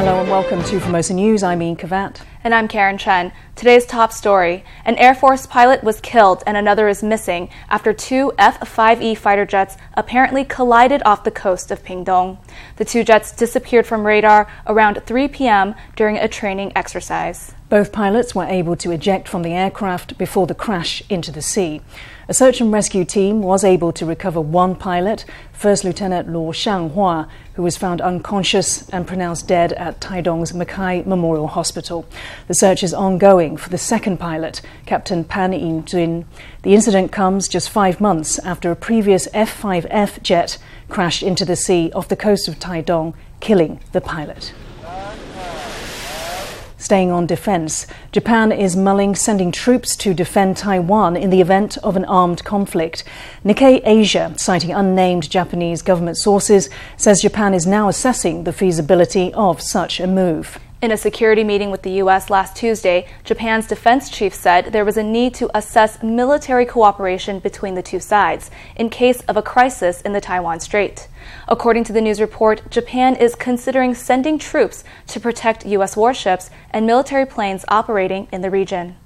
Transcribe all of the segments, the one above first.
Hello and welcome to Formosa News. I'm Ian Kavat. And I'm Karen Chen. Today's top story An Air Force pilot was killed and another is missing after two F 5E fighter jets apparently collided off the coast of Pingdong. The two jets disappeared from radar around 3 p.m. during a training exercise. Both pilots were able to eject from the aircraft before the crash into the sea. A search and rescue team was able to recover one pilot, First Lieutenant Luo Shanghua, who was found unconscious and pronounced dead at Taidong's Mackay Memorial Hospital. The search is ongoing for the second pilot, Captain Pan In Jun. The incident comes just five months after a previous F 5F jet crashed into the sea off the coast of Taidong, killing the pilot. Staying on defense, Japan is mulling sending troops to defend Taiwan in the event of an armed conflict. Nikkei Asia, citing unnamed Japanese government sources, says Japan is now assessing the feasibility of such a move. In a security meeting with the U.S. last Tuesday, Japan's defense chief said there was a need to assess military cooperation between the two sides in case of a crisis in the Taiwan Strait. According to the news report, Japan is considering sending troops to protect U.S. warships and military planes operating in the region.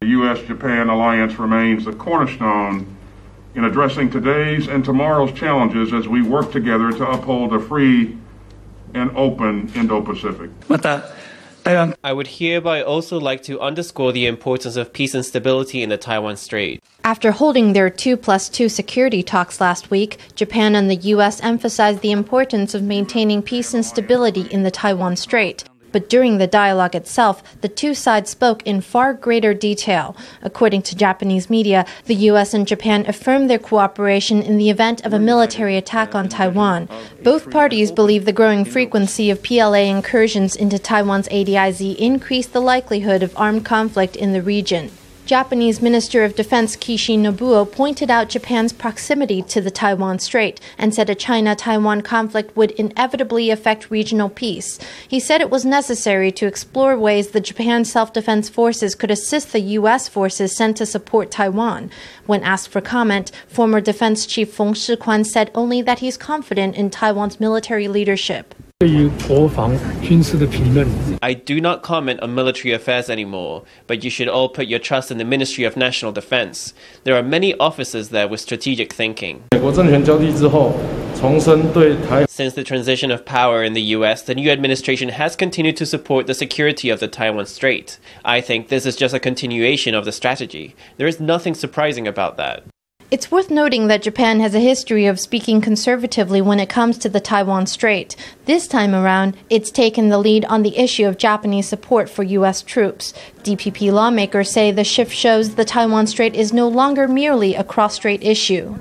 The U.S. Japan alliance remains the cornerstone in addressing today's and tomorrow's challenges as we work together to uphold a free and open Indo Pacific. I would hereby also like to underscore the importance of peace and stability in the Taiwan Strait. After holding their 2 plus 2 security talks last week, Japan and the U.S. emphasized the importance of maintaining peace and stability in the Taiwan Strait. But during the dialogue itself, the two sides spoke in far greater detail. According to Japanese media, the U.S. and Japan affirmed their cooperation in the event of a military attack on Taiwan. Both parties believe the growing frequency of PLA incursions into Taiwan's ADIZ increased the likelihood of armed conflict in the region. Japanese Minister of Defense Kishi Nobuo pointed out Japan's proximity to the Taiwan Strait and said a China Taiwan conflict would inevitably affect regional peace. He said it was necessary to explore ways the Japan self defense forces could assist the U.S. forces sent to support Taiwan. When asked for comment, former Defense Chief Feng Shikuan said only that he's confident in Taiwan's military leadership. I do not comment on military affairs anymore, but you should all put your trust in the Ministry of National Defense. There are many officers there with strategic thinking. Since the transition of power in the US, the new administration has continued to support the security of the Taiwan Strait. I think this is just a continuation of the strategy. There is nothing surprising about that. It's worth noting that Japan has a history of speaking conservatively when it comes to the Taiwan Strait. This time around, it's taken the lead on the issue of Japanese support for U.S. troops. DPP lawmakers say the shift shows the Taiwan Strait is no longer merely a cross-strait issue.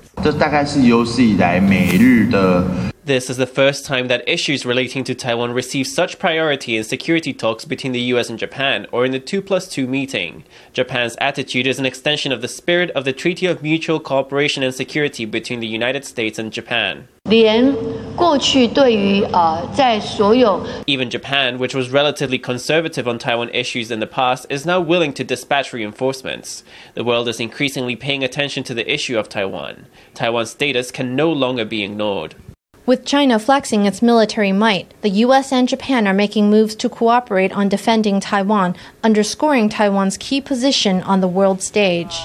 This is the first time that issues relating to Taiwan receive such priority in security talks between the US and Japan or in the 2 plus 2 meeting. Japan's attitude is an extension of the spirit of the Treaty of Mutual Cooperation and Security between the United States and Japan. Even Japan, which was relatively conservative on Taiwan issues in the past, is now willing to dispatch reinforcements. The world is increasingly paying attention to the issue of Taiwan. Taiwan's status can no longer be ignored. With China flexing its military might, the US and Japan are making moves to cooperate on defending Taiwan, underscoring Taiwan's key position on the world stage.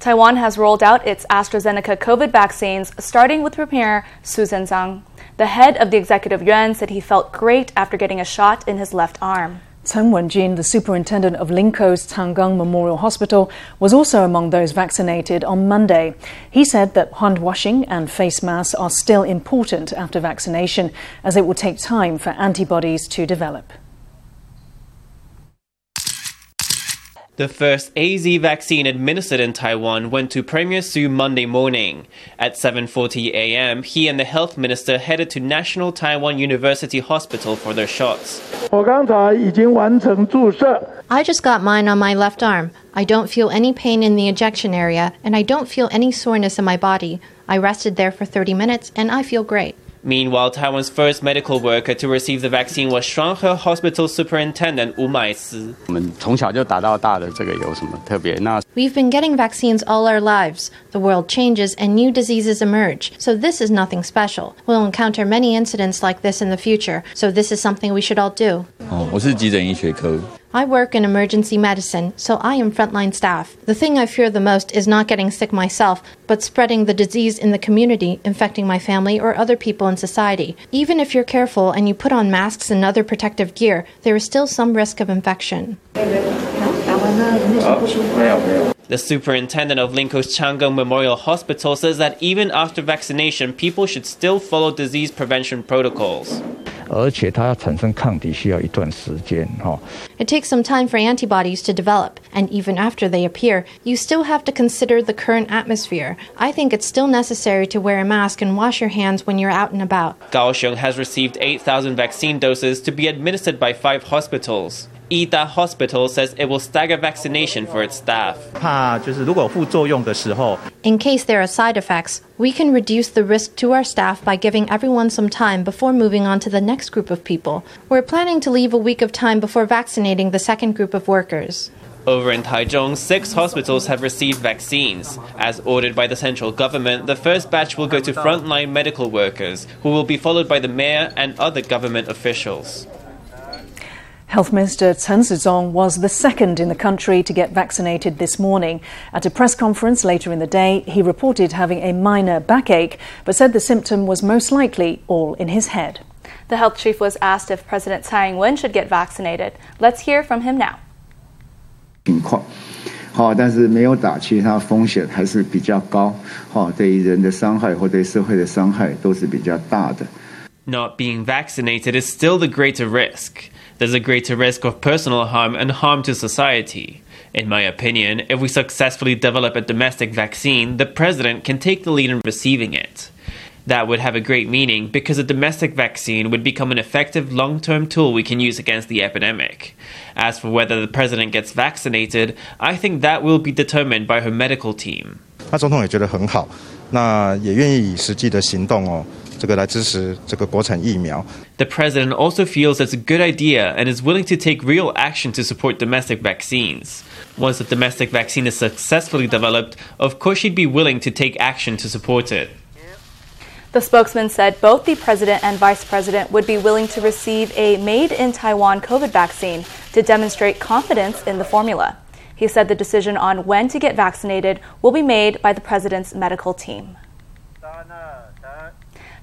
Taiwan has rolled out its AstraZeneca COVID vaccines, starting with Premier Su Tseng. The head of the executive yuan said he felt great after getting a shot in his left arm. Chen Wenjin, the superintendent of Linkou Chang Gung Memorial Hospital, was also among those vaccinated on Monday. He said that hand washing and face masks are still important after vaccination, as it will take time for antibodies to develop. The first AZ vaccine administered in Taiwan went to Premier Su Monday morning. At 7:40 a.m., he and the health minister headed to National Taiwan University Hospital for their shots. I just got mine on my left arm. I don't feel any pain in the ejection area, and I don't feel any soreness in my body. I rested there for 30 minutes, and I feel great. Meanwhile, Taiwan's first medical worker to receive the vaccine was Shuanghe Hospital Superintendent Wu Maisi. We've been getting vaccines all our lives. The world changes and new diseases emerge, so this is nothing special. We'll encounter many incidents like this in the future, so this is something we should all do. 我是急诊医学科。 I work in emergency medicine, so I am frontline staff. The thing I fear the most is not getting sick myself, but spreading the disease in the community, infecting my family or other people in society. Even if you're careful and you put on masks and other protective gear, there is still some risk of infection. The superintendent of Linkou's Chang Gung Memorial Hospital says that even after vaccination, people should still follow disease prevention protocols. 而且它要产生抗体需要一段时间哈。 It takes some time for antibodies to develop, and even after they appear, you still have to consider the current atmosphere. I think it's still necessary to wear a mask and wash your hands when you're out and about. Kaohsiung has received 8,000 vaccine doses to be administered by five hospitals. E-Da Hospital says it will stagger vaccination for its staff. In case there are side effects, we can reduce the risk to our staff by giving everyone some time before moving on to the next group of people. We're planning to leave a week of time before vaccinating the second group of workers. Over in Taichung, six hospitals have received vaccines. As ordered by the central government, the first batch will go to frontline medical workers, who will be followed by the mayor and other government officials. Health Minister Chen Shizong was the second in the country to get vaccinated this morning. At a press conference later in the day, he reported having a minor backache, but said the symptom was most likely all in his head. The health chief was asked if President Tsai Ing-wen should get vaccinated. Let's hear from him now. 情况。好，但是没有打，其实它风险还是比较高，好，对于人的伤害或对社会的伤害都是比较大的。 Not being vaccinated is still the greater risk. There's a greater risk of personal harm and harm to society. In my opinion, if we successfully develop a domestic vaccine, the president can take the lead in receiving it. That would have a great meaning because a domestic vaccine would become an effective long term tool we can use against the epidemic. As for whether the president gets vaccinated, I think that will be determined by her medical team. 那总统也觉得很好，那也愿意以实际的行动哦， 这个来支持这个国产疫苗。 The president also feels it's a good idea and is willing to take real action to support domestic vaccines. Once the domestic vaccine is successfully developed, of course she'd be willing to take action to support it. The spokesman said both the president and vice president would be willing to receive a made in Taiwan COVID vaccine to demonstrate confidence in the formula. He said the decision on when to get vaccinated will be made by the president's medical team.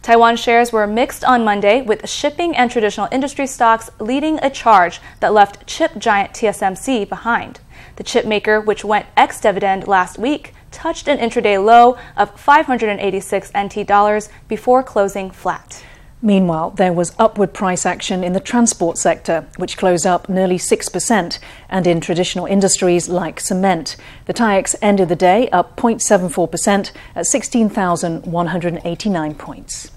Taiwan shares were mixed on Monday, with shipping and traditional industry stocks leading a charge that left chip giant TSMC behind. The chip maker, which went ex dividend last week, touched an intraday low of 586 NT dollars before closing flat. Meanwhile, there was upward price action in the transport sector, which closed up nearly 6%, and in traditional industries like cement. The TAIEX ended the day up 0.74% at 16,189 points.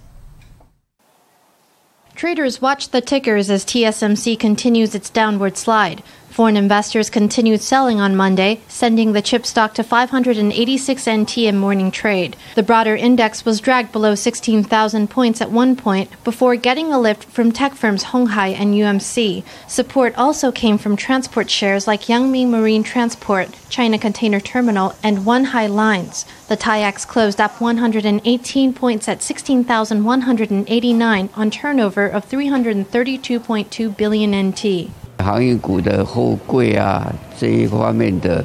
Traders watch the tickers as TSMC continues its downward slide. Foreign investors continued selling on Monday, sending the chip stock to 586 NT in morning trade. The broader index was dragged below 16,000 points at one point before getting a lift from tech firms Hon Hai and UMC. Support also came from transport shares like Yang Ming Marine Transport, China Container Terminal, and Wan Hai Lines. The TAIEX closed up 118 points at 16,189 on turnover of 332.2 billion NT. 行业股的货柜啊这一方面的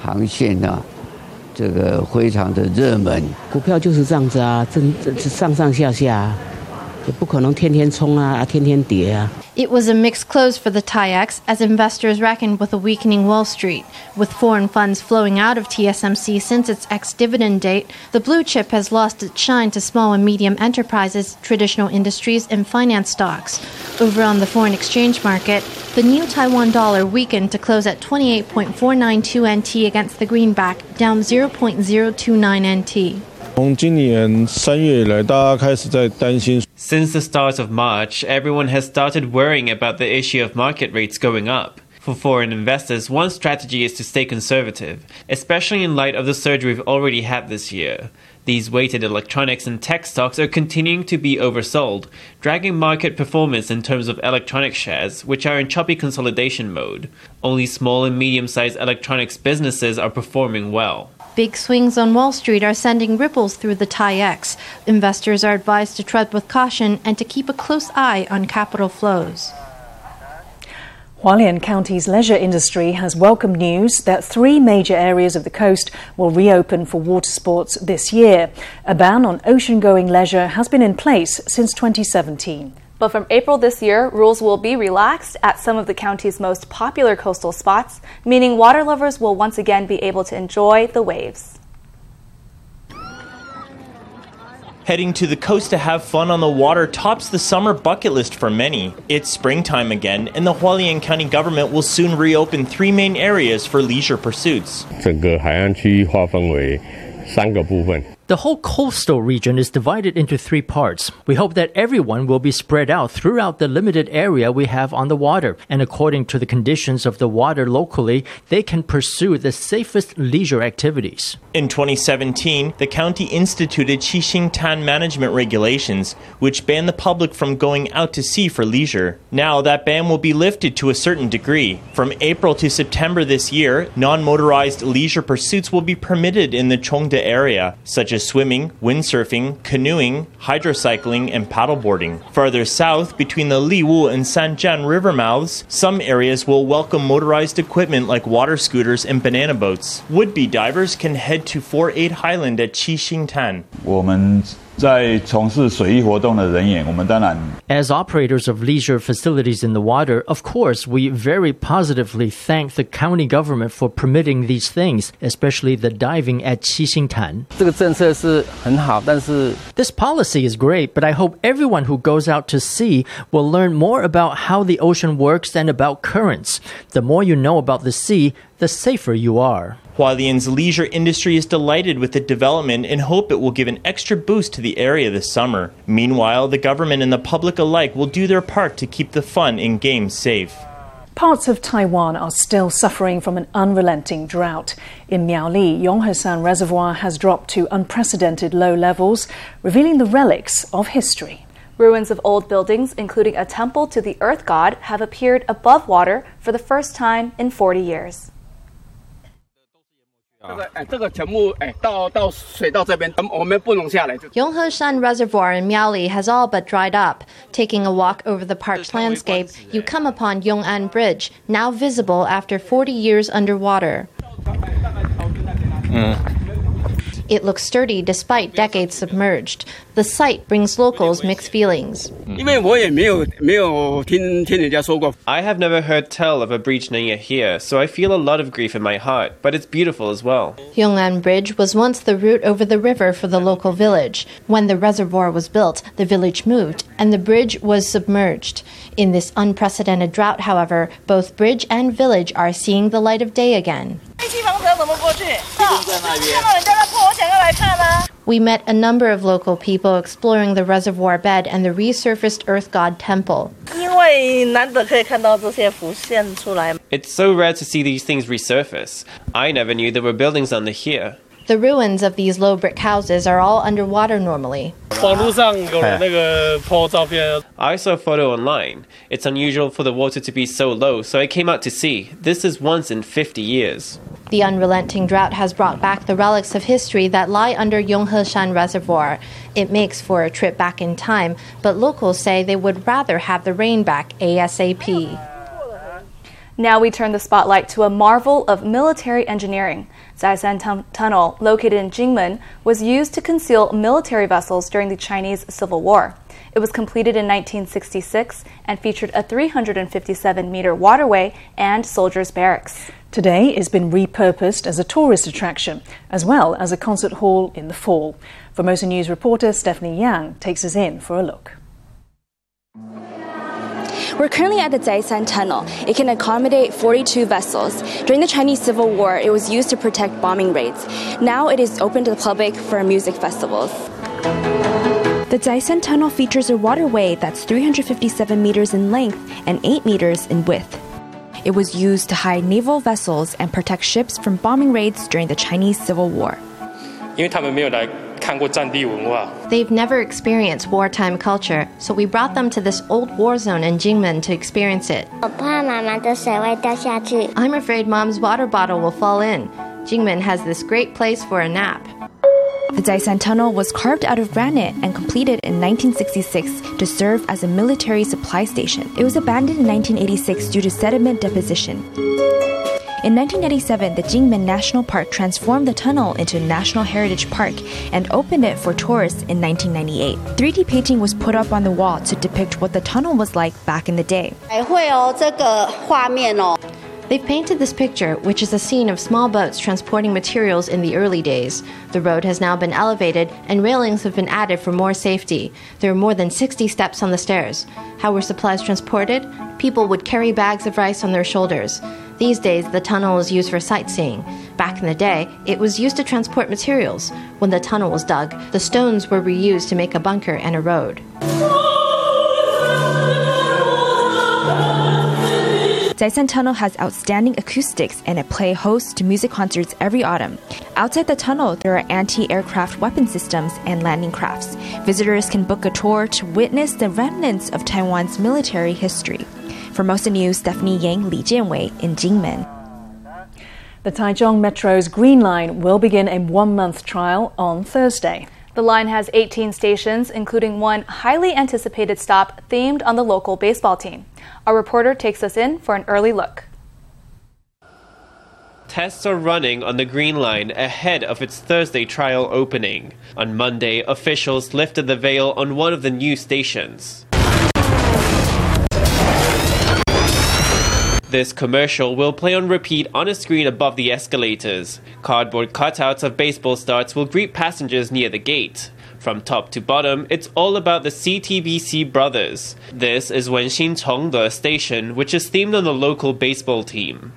航线啊，这个非常的热门。股票就是这样子啊，真上上下下 It was a mixed close for the TAIEX as investors reckoned with a weakening Wall Street. With foreign funds flowing out of TSMC since its ex dividend date, the blue chip has lost its shine to small and medium enterprises, traditional industries, and finance stocks. Over on the foreign exchange market, the new Taiwan dollar weakened to close at 28.492 NT against the greenback, down 0.029 NT. Since the start of March, everyone has started worrying about the issue of market rates going up. For foreign investors, one strategy is to stay conservative, especially in light of the surge we've already had this year. These weighted electronics and tech stocks are continuing to be oversold, dragging market performance in terms of electronic shares, which are in choppy consolidation mode. Only small and medium sized electronics businesses are performing well. Big swings on Wall Street are sending ripples through the TAIEX. Investors are advised to tread with caution and to keep a close eye on capital flows. Hualien County's leisure industry has welcomed news that three major areas of the coast will reopen for water sports this year. A ban on ocean going leisure has been in place since 2017. But from April this year, rules will be relaxed at some of the county's most popular coastal spots, meaning water lovers will once again be able to enjoy the waves. Heading to the coast to have fun on the water tops the summer bucket list for many. It's springtime again, and the Hualien County government will soon reopen three main areas for leisure pursuits. 整个海岸区划分为三个部分。 The whole coastal region is divided into three parts. We hope that everyone will be spread out throughout the limited area we have on the water, and according to the conditions of the water locally, they can pursue the safest leisure activities. In 2017, the county instituted Qixing Tan management regulations, which ban the public from going out to sea for leisure. Now, that ban will be lifted to a certain degree. From April to September this year, non motorized leisure pursuits will be permitted in the Chongde area, such as swimming, windsurfing, canoeing, hydrocycling, and paddleboarding. Farther south, between the Liwu and Sanjian river mouths, some areas will welcome motorized equipment like water scooters and banana boats. Would be divers can head to 48 Highland at Qixing Tan. 我们 as operators of leisure facilities in the water, of course, we very positively thank the county government for permitting these things, especially the diving at Qixingtan. This policy is great, but I hope everyone who goes out to sea will learn more about how the ocean works and about currents. The more you know about the sea, the safer you are. Hualien's leisure industry is delighted with the development and hope it will give an extra boost to the area this summer. Meanwhile, the government and the public alike will do their part to keep the fun and games safe. Parts of Taiwan are still suffering from an unrelenting drought. In Miaoli, Yonghe Shan Reservoir has dropped to unprecedented low levels, revealing the relics of history. Ruins of old buildings, including a temple to the earth god, have appeared above water for the first time in 40 years. 这个哎，这个全部哎到到水到这边，我们不能下来。 Yonghesan Reservoir in Miaoli has all but dried up. Taking a walk over the park's landscape, you come upon Yong'an Bridge, now visible after 40 years underwater. it looks sturdy despite decades submerged. The sight brings locals mixed feelings. I have never heard tell of a breach near here, so I feel a lot of grief in my heart, but it's beautiful as well. Yong'an Bridge was once the route over the river for the local village. When the reservoir was built, the village moved, and the bridge was submerged. In this unprecedented drought, however, both bridge and village are seeing the light of day again. We met a number of local people exploring the reservoir bed and the resurfaced earth god temple. It's so rare to see these things resurface. I never knew there were buildings under here. The ruins of these low brick houses are all underwater normally. I saw a photo online. It's unusual for the water to be so low, so I came out to see. This is once in 50 years. The unrelenting drought has brought back the relics of history that lie under Yonghe Shan Reservoir. It makes for a trip back in time, but locals say they would rather have the rain back ASAP. Now we turn the spotlight to a marvel of military engineering. Zaisan Tun- Tunnel, located in Jingmen, was used to conceal military vessels during the Chinese Civil War. It was completed in 1966 and featured a 357 meter waterway and soldiers' barracks. Today, it's been repurposed as a tourist attraction, as well as a concert hall in the fall. Formosa News reporter Stephanie Yang takes us in for a look. We're currently at the Zaisan Tunnel. It can accommodate 42 vessels. During the Chinese Civil War, it was used to protect bombing raids. Now it is open to the public for music festivals. The Zaisan Tunnel features a waterway that's 357 meters in length and 8 meters in width. It was used to hide naval vessels and protect ships from bombing raids during the Chinese Civil War. 因为他们没有来 They've never experienced wartime culture, so we brought them to this old war zone in Jingmen to experience it. I'm afraid mom's water bottle will fall in. Jingmen has this great place for a nap. The Zaisan Tunnel was carved out of granite and completed in 1966 to serve as a military supply station. It was abandoned in 1986 due to sediment deposition. In 1997, the Jingmen National Park transformed the tunnel into a National Heritage Park and opened it for tourists in 1998. 3D painting was put up on the wall to depict what the tunnel was like back in the day. Oh, They've painted this picture, which is a scene of small boats transporting materials in the early days. The road has now been elevated and railings have been added for more safety. There are more than 60 steps on the stairs. How were supplies transported? People would carry bags of rice on their shoulders. These days, the tunnel is used for sightseeing. Back in the day, it was used to transport materials. When the tunnel was dug, the stones were reused to make a bunker and a road. Zaisan Tunnel has outstanding acoustics and it play host to music concerts every autumn. Outside the tunnel, there are anti-aircraft weapon systems and landing crafts. Visitors can book a tour to witness the remnants of Taiwan's military history. Formosa News, Stephanie Yang, Li Jianwei in Jingmen. The Taichung Metro's Green Line will begin a one-month trial on Thursday. The line has 18 stations, including one highly anticipated stop themed on the local baseball team. Our reporter takes us in for an early look. Tests are running on the Green Line ahead of its Thursday trial opening. On Monday, officials lifted the veil on one of the new stations. This commercial will play on repeat on a screen above the escalators. Cardboard cutouts of baseball starts will greet passengers near the gate. From top to bottom, it's all about the CTBC brothers. This is Wenxin Chongde Station, which is themed on the local baseball team.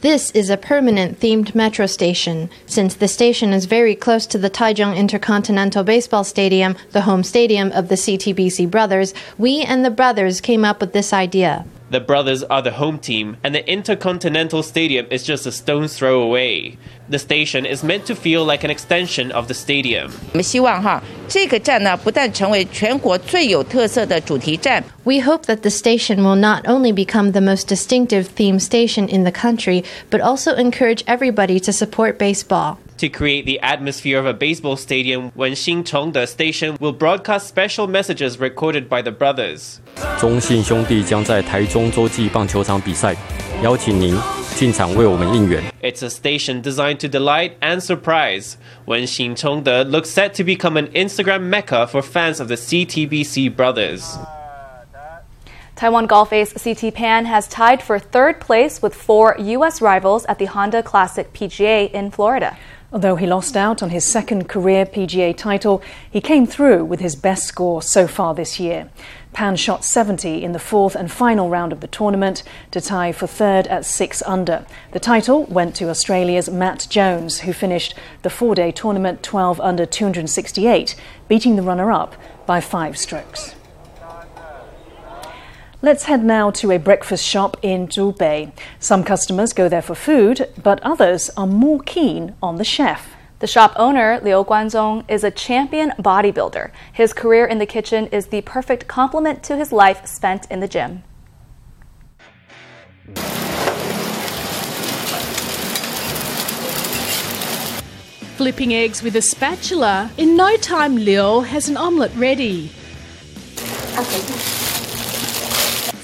This is a permanent themed metro station. Since the station is very close to the Taichung Intercontinental Baseball Stadium, the home stadium of the CTBC brothers, we and the brothers came up with this idea. The brothers are the home team, and the Intercontinental Stadium is just a stone's throw away. The station is meant to feel like an extension of the stadium. We hope that the station will not only become the most distinctive theme station in the country, but also encourage everybody to support baseball to create the atmosphere of a baseball stadium when Xincheng, the station, will broadcast special messages recorded by the brothers. 中信兄弟将在台中洲际棒球场比赛，邀请您进场为我们应援。It's a station designed to delight and surprise. Wenxin Chongde looks set to become an Instagram mecca for fans of the CTBC brothers. Taiwan golf ace CT Pan has tied for third place with four U.S. rivals at the Honda Classic PGA in Florida. Although he lost out on his second career PGA title, he came through with his best score so far this year. Pan shot 70 in the fourth and final round of the tournament to tie for third at 6 under. The title went to Australia's Matt Jones, who finished the four day tournament 12 under 268, beating the runner up by five strokes. Let's head now to a breakfast shop in Zhubei. Some customers go there for food, but others are more keen on the chef. The shop owner, Liu Guanzong, is a champion bodybuilder. His career in the kitchen is the perfect complement to his life spent in the gym. Flipping eggs with a spatula, in no time Liu has an omelette ready.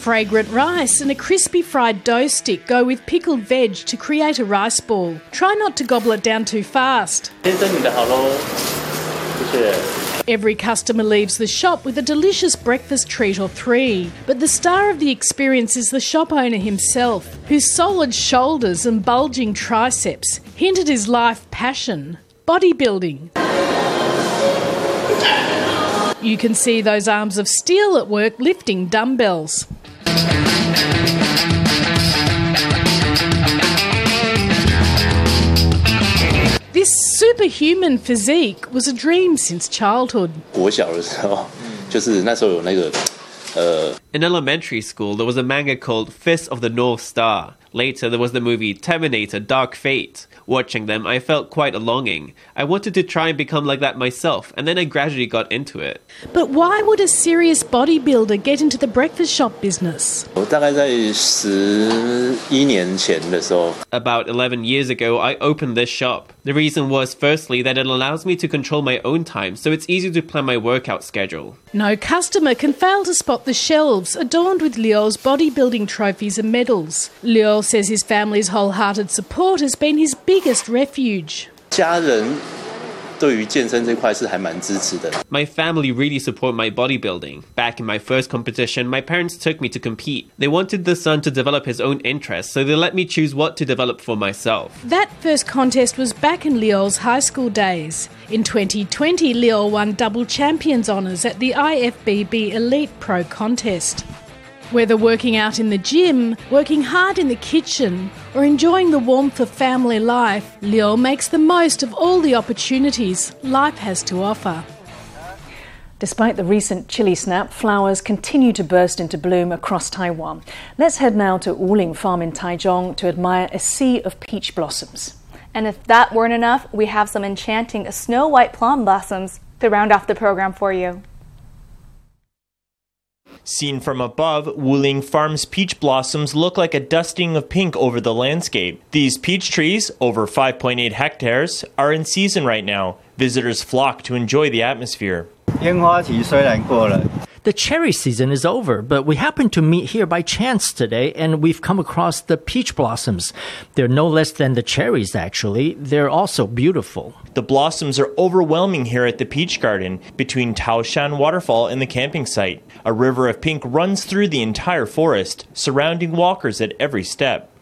Fragrant rice and a crispy fried dough stick go with pickled veg to create a rice ball. Try not to gobble it down too fast. Every customer leaves the shop with a delicious breakfast treat or three, but the star of the experience is the shop owner himself, whose solid shoulders and bulging triceps hint at his life passion bodybuilding. You can see those arms of steel at work lifting dumbbells. superhuman physique was a dream since childhood. 国小的时候，就是那时候有那个，呃， In elementary school, there was a manga called Fist of the North Star. Later, there was the movie Terminator Dark Fate. Watching them, I felt quite a longing. I wanted to try and become like that myself, and then I gradually got into it. But why would a serious bodybuilder get into the breakfast shop business? About 11 years ago, I opened this shop. The reason was firstly that it allows me to control my own time, so it's easy to plan my workout schedule. No customer can fail to spot the shelves adorned with Liu's bodybuilding trophies and medals. Liu says his family's wholehearted support has been his biggest refuge. 家人对于健身这块是还蛮支持的。 My family really support my bodybuilding. Back in my first competition, my parents took me to compete. They wanted the son to develop his own interests, so they let me choose what to develop for myself. That first contest was back in Liu's high school days. In 2020, Liu won double champions honours at the IFBB Elite Pro contest. Whether working out in the gym, working hard in the kitchen, or enjoying the warmth of family life, Liu makes the most of all the opportunities life has to offer. Despite the recent chilli snap, flowers continue to burst into bloom across Taiwan. Let's head now to Wuling Farm in Taichung to admire a sea of peach blossoms. And if that weren't enough, we have some enchanting snow white plum blossoms to round off the program for you. Seen from above, Wuling Farm's peach blossoms look like a dusting of pink over the landscape. These peach trees, over 5.8 hectares, are in season right now. Visitors flock to enjoy the atmosphere. 烟花期虽然过了， The cherry season is over, but we happen to meet here by chance today and we've come across the peach blossoms. They're no less than the cherries, actually. They're also beautiful. The blossoms are overwhelming here at the Peach Garden between Taoshan Waterfall and the camping site. A river of pink runs through the entire forest, surrounding walkers at every step.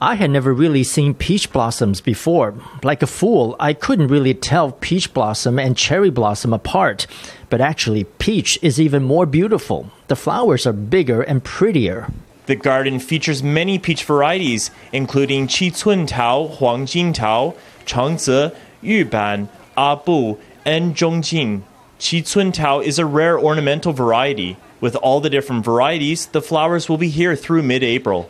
I had never really seen peach blossoms before. Like a fool, I couldn't really tell peach blossom and cherry blossom apart. But actually, peach is even more beautiful. The flowers are bigger and prettier. The garden features many peach varieties, including Qichun Tao, Huangjin Tao, Changzi, Yuban, Abu, and Zhongjin. Qichun Tao is a rare ornamental variety. With all the different varieties, the flowers will be here through mid-April.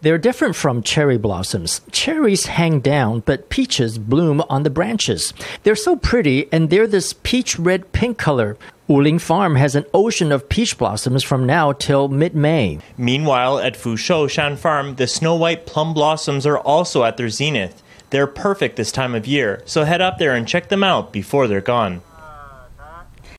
They're different from cherry blossoms. Cherries hang down, but peaches bloom on the branches. They're so pretty, and they're this peach red pink color. Wuling Farm has an ocean of peach blossoms from now till mid May. Meanwhile, at Fushou Shan Farm, the snow white plum blossoms are also at their zenith. They're perfect this time of year, so head up there and check them out before they're gone.